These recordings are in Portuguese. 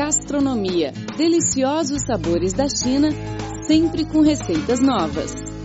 Gastronomia. Deliciosos sabores da China, sempre com receitas novas.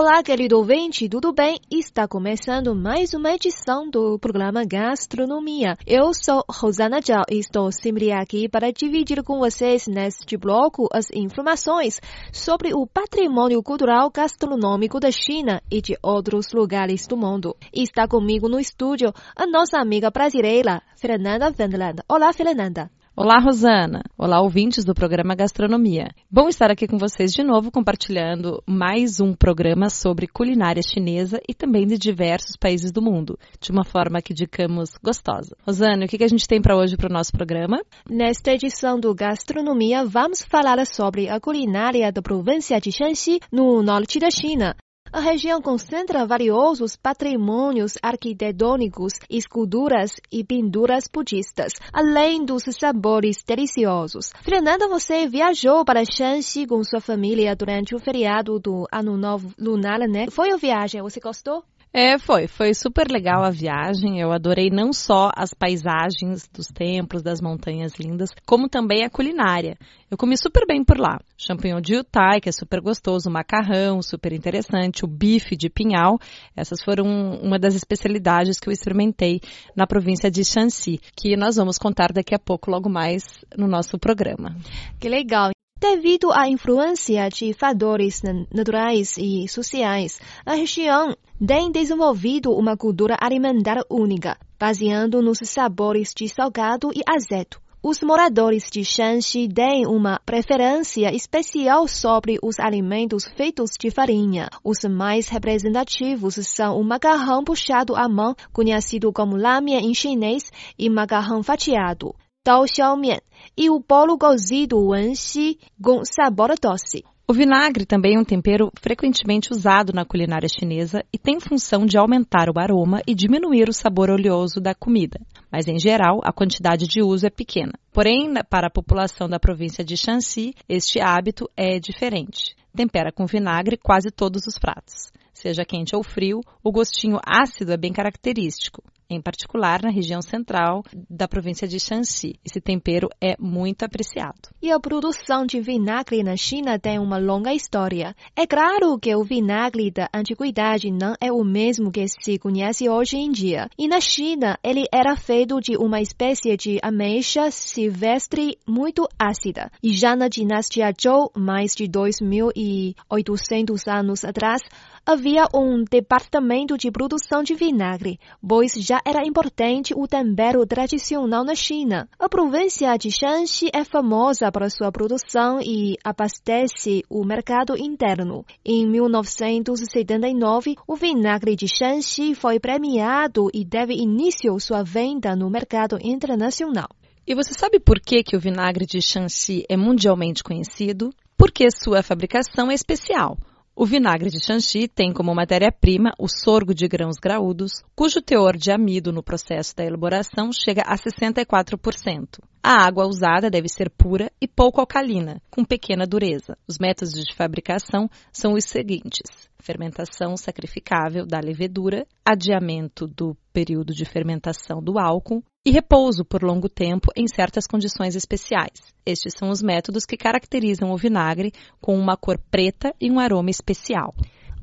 Olá, querido ouvinte, tudo bem? Está começando mais uma edição do programa Gastronomia. Eu sou Rosana Zhao e estou sempre aqui para dividir com vocês neste bloco as informações sobre o patrimônio cultural gastronômico da China e de outros lugares do mundo. Está comigo no estúdio a nossa amiga brasileira, Fernanda Wendland. Olá, Fernanda. Olá, Rosana. Olá, ouvintes do programa Gastronomia. Bom estar aqui com vocês de novo, compartilhando mais um programa sobre culinária chinesa e também de diversos países do mundo, de uma forma que digamos gostosa. Rosana, o que a gente tem para hoje para o nosso programa? Nesta edição do Gastronomia, vamos falar sobre a culinária da província de Shanxi, no norte da China. A região concentra valiosos patrimônios arquitetônicos, esculturas e pinturas budistas, além dos sabores deliciosos. Fernanda, você viajou para Shanxi com sua família durante o feriado do Ano Novo Lunar, né? Foi a viagem? Você gostou? É, foi. Foi super legal a viagem. Eu adorei não só as paisagens dos templos, das montanhas lindas, como também a culinária. Eu comi super bem por lá. Champignon de Yutai, que é super gostoso, o macarrão, super interessante, o bife de pinhal. Essas foram uma das especialidades que eu experimentei na província de Shanxi, que nós vamos contar daqui a pouco, logo mais, no nosso programa. Que legal! Devido à influência de fatores naturais e sociais, a região tem desenvolvido uma cultura alimentar única, baseando nos sabores de salgado e azedo. Os moradores de Shanxi têm uma preferência especial sobre os alimentos feitos de farinha. Os mais representativos são o macarrão puxado à mão, conhecido como lamian em chinês, e macarrão fatiado, dao xiaomian, e o bolo cozido wenxi com sabor doce. O vinagre também é um tempero frequentemente usado na culinária chinesa e tem função de aumentar o aroma e diminuir o sabor oleoso da comida. Mas, em geral, a quantidade de uso é pequena. Porém, para a população da província de Shanxi, este hábito é diferente. Tempera com vinagre quase todos os pratos. Seja quente ou frio, o gostinho ácido é bem característico em particular na região central da província de Shanxi. Esse tempero é muito apreciado. E a produção de vinagre na China tem uma longa história. É claro que o vinagre da antiguidade não é o mesmo que se conhece hoje em dia. E na China, ele era feito de uma espécie de ameixa silvestre muito ácida. E já na dinastia Zhou, mais de 2.800 anos atrás, havia um departamento de produção de vinagre, pois já era importante o tempero tradicional na China. A província de Shanxi é famosa para sua produção e abastece o mercado interno. Em 1979, o vinagre de Shanxi foi premiado e teve início sua venda no mercado internacional. E você sabe por que, que o vinagre de Shanxi é mundialmente conhecido? Porque sua fabricação é especial. O vinagre de Shanxi tem como matéria-prima o sorgo de grãos graúdos, cujo teor de amido no processo da elaboração chega a 64%. A água usada deve ser pura e pouco alcalina, com pequena dureza. Os métodos de fabricação são os seguintes: fermentação sacrificável da levedura, adiamento do período de fermentação do álcool e repouso por longo tempo em certas condições especiais. Estes são os métodos que caracterizam o vinagre com uma cor preta e um aroma especial.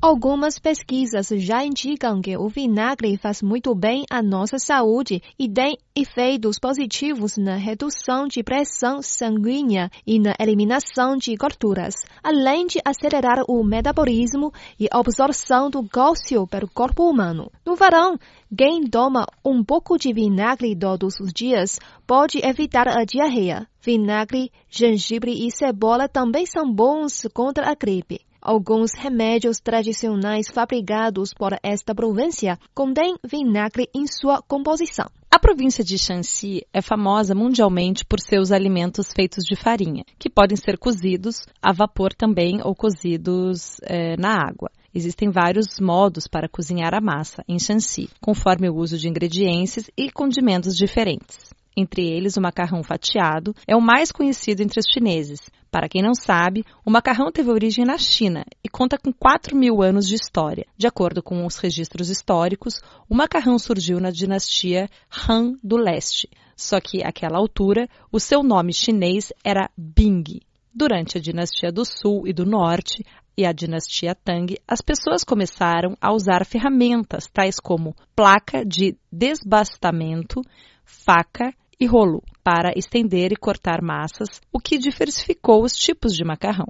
Algumas pesquisas já indicam que o vinagre faz muito bem à nossa saúde e tem efeitos positivos na redução de pressão sanguínea e na eliminação de gorduras, além de acelerar o metabolismo e a absorção do cálcio pelo corpo humano. No verão, quem toma um pouco de vinagre todos os dias pode evitar a diarreia. Vinagre, gengibre e cebola também são bons contra a gripe. Alguns remédios tradicionais fabricados por esta província contêm vinagre em sua composição. A província de Shanxi é famosa mundialmente por seus alimentos feitos de farinha, que podem ser cozidos a vapor também ou cozidos é, na água. Existem vários modos para cozinhar a massa em Shanxi, conforme o uso de ingredientes e condimentos diferentes entre eles o macarrão fatiado, é o mais conhecido entre os chineses, Para quem não sabe, o macarrão teve origem na China e conta com 4 mil anos de história. De acordo com os registros históricos, o macarrão surgiu na dinastia Han do Leste. Só que, àquela altura, o seu nome chinês era Bing. Durante a dinastia do Sul e do Norte e a dinastia Tang, as pessoas começaram a usar ferramentas tais como placa de desbastamento, faca e rolo para estender e cortar massas, o que diversificou os tipos de macarrão.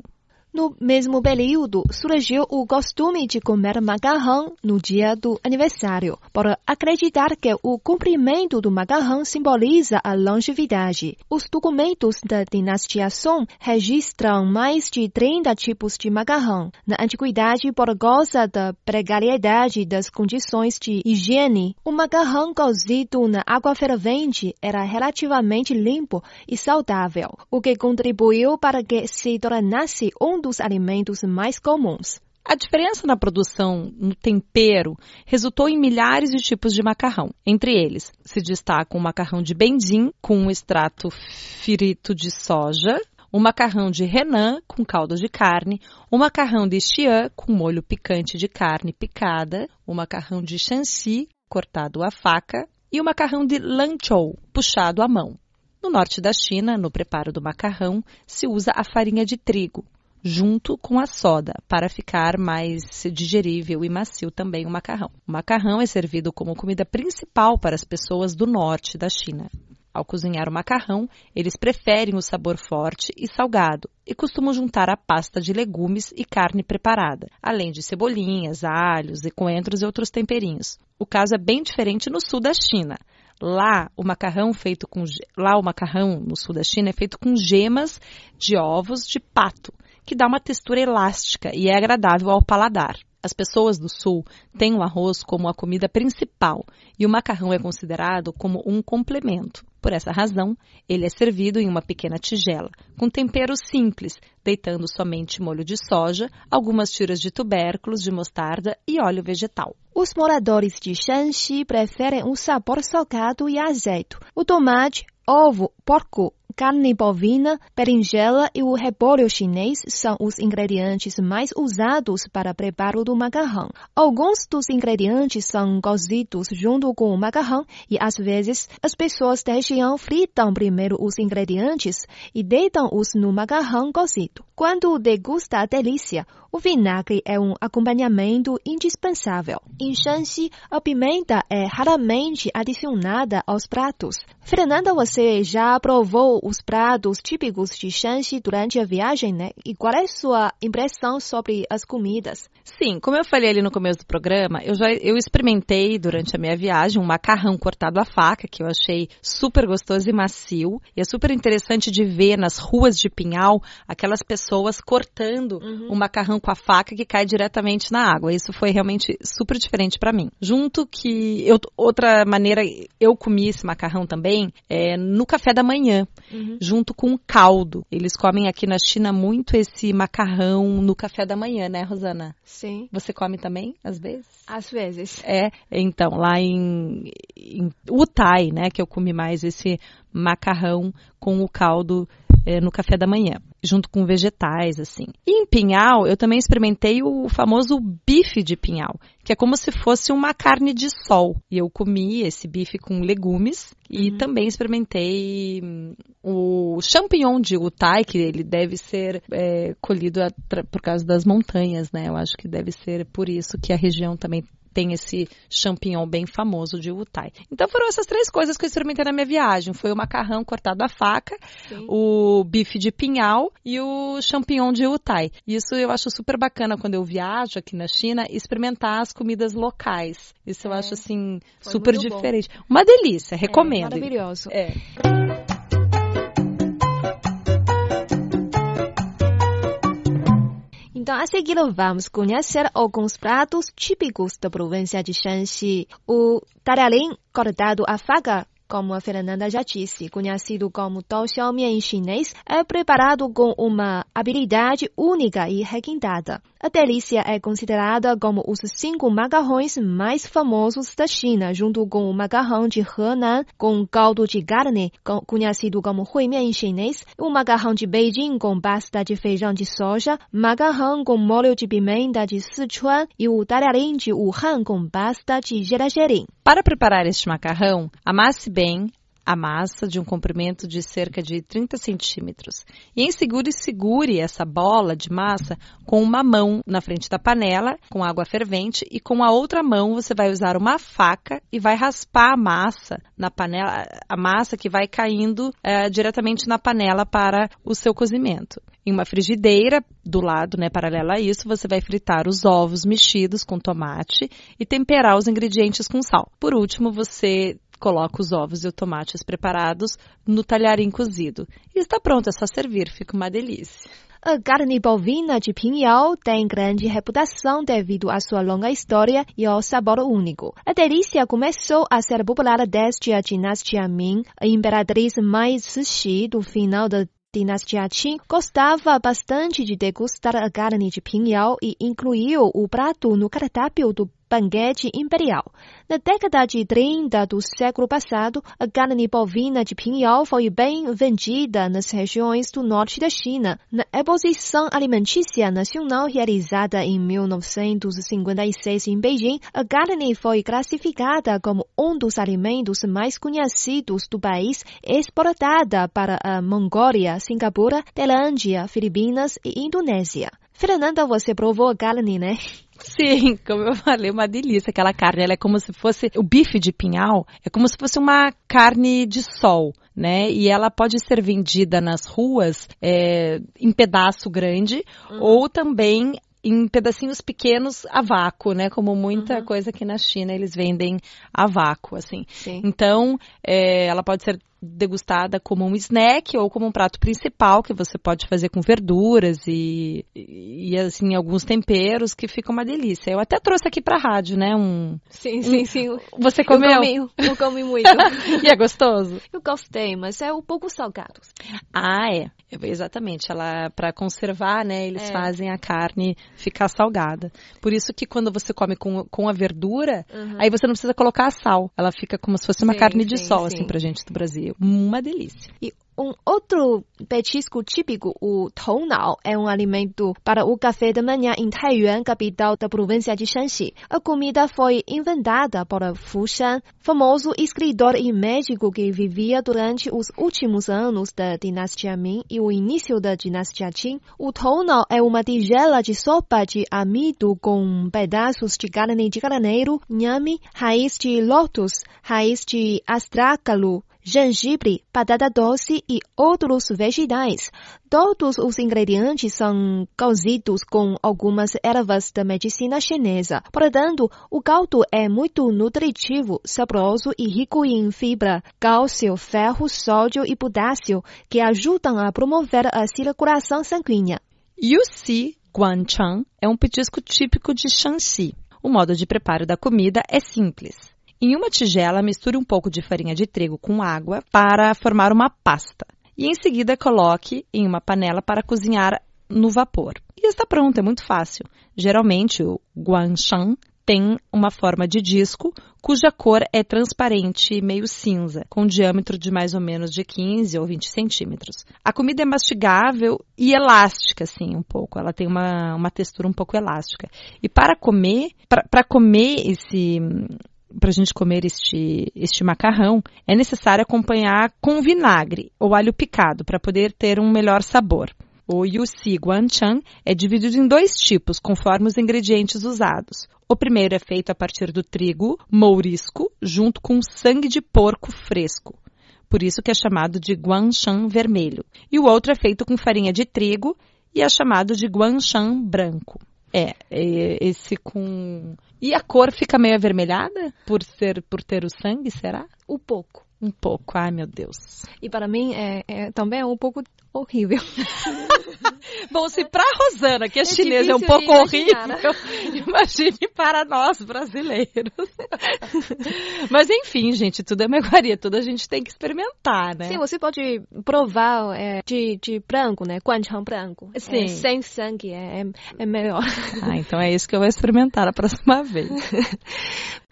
No mesmo período, surgiu o costume de comer macarrão no dia do aniversário, por acreditar que o cumprimento do macarrão simboliza a longevidade. Os documentos da dinastia Song registram mais de 30 tipos de macarrão. Na antiguidade, por causa da precariedade das condições de higiene, o macarrão cozido na água fervente era relativamente limpo e saudável, o que contribuiu para que se tornasse um dos alimentos mais comuns. A diferença na produção, no tempero, resultou em milhares de tipos de macarrão. Entre eles, se destaca o macarrão de bendim, com um extrato frito de soja, o macarrão de Renan, com caldo de carne, o macarrão de Xi'an, com molho picante de carne picada, o macarrão de Shanxi, cortado à faca, e o macarrão de Lanzhou, puxado à mão. No norte da China, no preparo do macarrão, se usa a farinha de trigo, junto com a soda, para ficar mais digerível e macio também o macarrão. O macarrão é servido como comida principal para as pessoas do norte da China. Ao cozinhar o macarrão, eles preferem o sabor forte e salgado e costumam juntar a pasta de legumes e carne preparada, além de cebolinhas, alhos e coentros e outros temperinhos. O caso é bem diferente no sul da China. Lá, o macarrão feito com lá o macarrão no sul da China é feito com gemas de ovos de pato que dá uma textura elástica e é agradável ao paladar. As pessoas do sul têm o arroz como a comida principal e o macarrão é considerado como um complemento. Por essa razão, ele é servido em uma pequena tigela, com temperos simples, deitando somente molho de soja, algumas tiras de tubérculos de mostarda e óleo vegetal. Os moradores de Shanxi preferem o sabor salgado e azedo. O tomate, ovo, porco, carne bovina, berinjela e o repolho chinês são os ingredientes mais usados para preparo do macarrão. Alguns dos ingredientes são cozidos junto com o macarrão e às vezes as pessoas da região fritam primeiro os ingredientes e deitam-os no macarrão cozido. Quando degusta a delícia, o vinagre é um acompanhamento indispensável. Em Shanxi, a pimenta é raramente adicionada aos pratos. Fernanda, você já provou os pratos típicos de Shanxi durante a viagem, né? E qual é a sua impressão sobre as comidas? Sim, como eu falei ali no começo do programa, eu já eu experimentei durante a minha viagem um macarrão cortado à faca, que eu achei super gostoso e macio. E é super interessante de ver nas ruas de Pinhal aquelas pessoas cortando uhum. o macarrão com a faca que cai diretamente na água. Isso foi realmente super diferente para mim. Junto que eu, outra maneira eu comi esse macarrão também é no café da manhã, uhum. junto com o caldo. Eles comem aqui na China muito esse macarrão no café da manhã, né, Rosana? Sim. Você come também, às vezes? Às vezes. É, então, lá em, em Utai, né, que eu comi mais esse macarrão com o caldo é, no café da manhã, junto com vegetais, assim. E em Pinhal, eu também experimentei o famoso bife de Pinhal, que é como se fosse uma carne de sol. E eu comi esse bife com legumes e uhum. também experimentei hum, o champignon de Utai, que ele deve ser é, colhido por causa das montanhas, né? Eu acho que deve ser por isso que a região também tem esse champignon bem famoso de Utai. Então foram essas três coisas que eu experimentei na minha viagem. Foi o macarrão cortado à faca, Sim. o bife de pinhal e o champignon de Utai. Isso eu acho super bacana quando eu viajo aqui na China, experimentar as comidas locais. Isso é. eu acho assim Foi super diferente. Bom. Uma delícia, recomendo. É, maravilhoso. É. Então, a seguir, vamos conhecer alguns pratos típicos da província de Shanxi. O talharim cortado à faca como a Fernanda já disse, conhecido como Dao Xiaomian em chinês, é preparado com uma habilidade única e requintada. A delícia é considerada como os cinco macarrões mais famosos da China, junto com o macarrão de Henan com caldo de carne, conhecido como huimian em chinês, o macarrão de Beijing com pasta de feijão de soja, macarrão com molho de pimenta de Sichuan e o talharim de Wuhan com pasta de gergelim. Para preparar este macarrão, amasse bem a massa de um comprimento de cerca de 30 centímetros. E em segure, segure essa bola de massa com uma mão na frente da panela, com água fervente, e com a outra mão você vai usar uma faca e vai raspar a massa na panela, a massa que vai caindo é, diretamente na panela para o seu cozimento. Em uma frigideira, do lado, né, paralela a isso, você vai fritar os ovos mexidos com tomate e temperar os ingredientes com sal. Por último, você Coloca os ovos e os tomates preparados no talharim cozido. E está pronto, é só servir, fica uma delícia. A carne bovina de Pinhal tem grande reputação devido à sua longa história e ao sabor único. A delícia começou a ser popular desde a dinastia Ming, a imperatriz Mai Cixi do final da dinastia Qing gostava bastante de degustar a carne de pinhal e incluiu o prato no cardápio do banquete imperial. Na década de 30 do século passado, a carne bovina de pinhal foi bem vendida nas regiões do norte da China. Na Exposição Alimentícia Nacional realizada em 1956 em Beijing, a carne foi classificada como um dos alimentos mais conhecidos do país, exportada para a Mongólia, Singapura, Tailândia, Filipinas e Indonésia. Fernanda, você provou a carne, né? Sim, como eu falei, uma delícia aquela carne. Ela é como se fosse o bife de pinhal, é como se fosse uma carne de sol. Né? E ela pode ser vendida nas ruas é, em pedaço grande uhum. ou também em pedacinhos pequenos a vácuo, né? Como muita uhum. coisa aqui na China eles vendem a vácuo, assim. Sim. Então, é, ela pode ser degustada como um snack ou como um prato principal que você pode fazer com verduras e, e assim alguns temperos que fica uma delícia. Eu até trouxe aqui para rádio, né? Um Sim, sim, sim. Você comeu? Eu comi, eu comi muito. e é gostoso? Eu gostei, mas é um pouco salgado. Ah, é. Exatamente, ela para conservar, né, eles é. fazem a carne ficar salgada. Por isso que quando você come com, com a verdura, uhum. aí você não precisa colocar sal. Ela fica como se fosse uma sim, carne de sim, sol sim. assim pra gente do Brasil uma delícia. E um outro petisco típico, o tounao, é um alimento para o café da manhã em Taiyuan, capital da província de Shanxi. A comida foi inventada por Fu Shan, famoso escritor e médico que vivia durante os últimos anos da dinastia Ming e o início da dinastia Qing. O tounao é uma tigela de sopa de amido com pedaços de carne de carneiro, nhame, raiz de lótus, raiz de astrágalo, gengibre, batata doce e outros vegetais. Todos os ingredientes são cozidos com algumas ervas da medicina chinesa. Portanto, o caldo é muito nutritivo, saboroso e rico em fibra, cálcio, ferro, sódio e potássio, que ajudam a promover a circulação sanguínea. Yuxi Guanchang é um petisco típico de Shanxi. O modo de preparo da comida é simples. Em uma tigela, misture um pouco de farinha de trigo com água para formar uma pasta. E em seguida, coloque em uma panela para cozinhar no vapor. E está pronto, é muito fácil. Geralmente, o guanshan tem uma forma de disco cuja cor é transparente meio cinza, com diâmetro de mais ou menos de 15 ou 20 centímetros. A comida é mastigável e elástica, assim, um pouco. Ela tem uma, uma textura um pouco elástica. E para comer, para comer esse para a gente comer este, este macarrão, é necessário acompanhar com vinagre ou alho picado para poder ter um melhor sabor. O Yuxi Guanchan é dividido em dois tipos, conforme os ingredientes usados. O primeiro é feito a partir do trigo mourisco, junto com sangue de porco fresco. Por isso que é chamado de guanshan vermelho. E o outro é feito com farinha de trigo e é chamado de guanshan branco. É, é, esse com. E a cor fica meio avermelhada por ser por ter o sangue, será? Um pouco. Um pouco, ai meu Deus. E para mim é, é também é um pouco horrível. Bom, se para Rosana, que é, é chinesa, é um pouco horrível, imagine para nós brasileiros. Mas enfim, gente, tudo é uma iguaria, tudo a gente tem que experimentar, né? Sim, você pode provar é, de, de branco, né? Guanchang branco. É, Sim. É, sem sangue é, é melhor. Ah, então é isso que eu vou experimentar a próxima vez.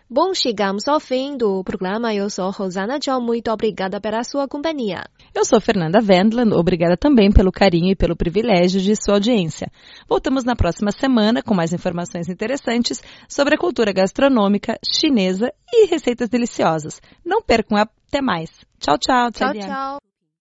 Bom, chegamos ao fim do programa. Eu sou Rosana John. Muito obrigada pela sua companhia. Eu sou Fernanda Wendland. Obrigada também pelo carinho e pelo privilégio de sua audiência. Voltamos na próxima semana com mais informações interessantes sobre a cultura gastronômica chinesa e receitas deliciosas. Não percam. Até mais. Tchau, tchau. Tchau, tchau.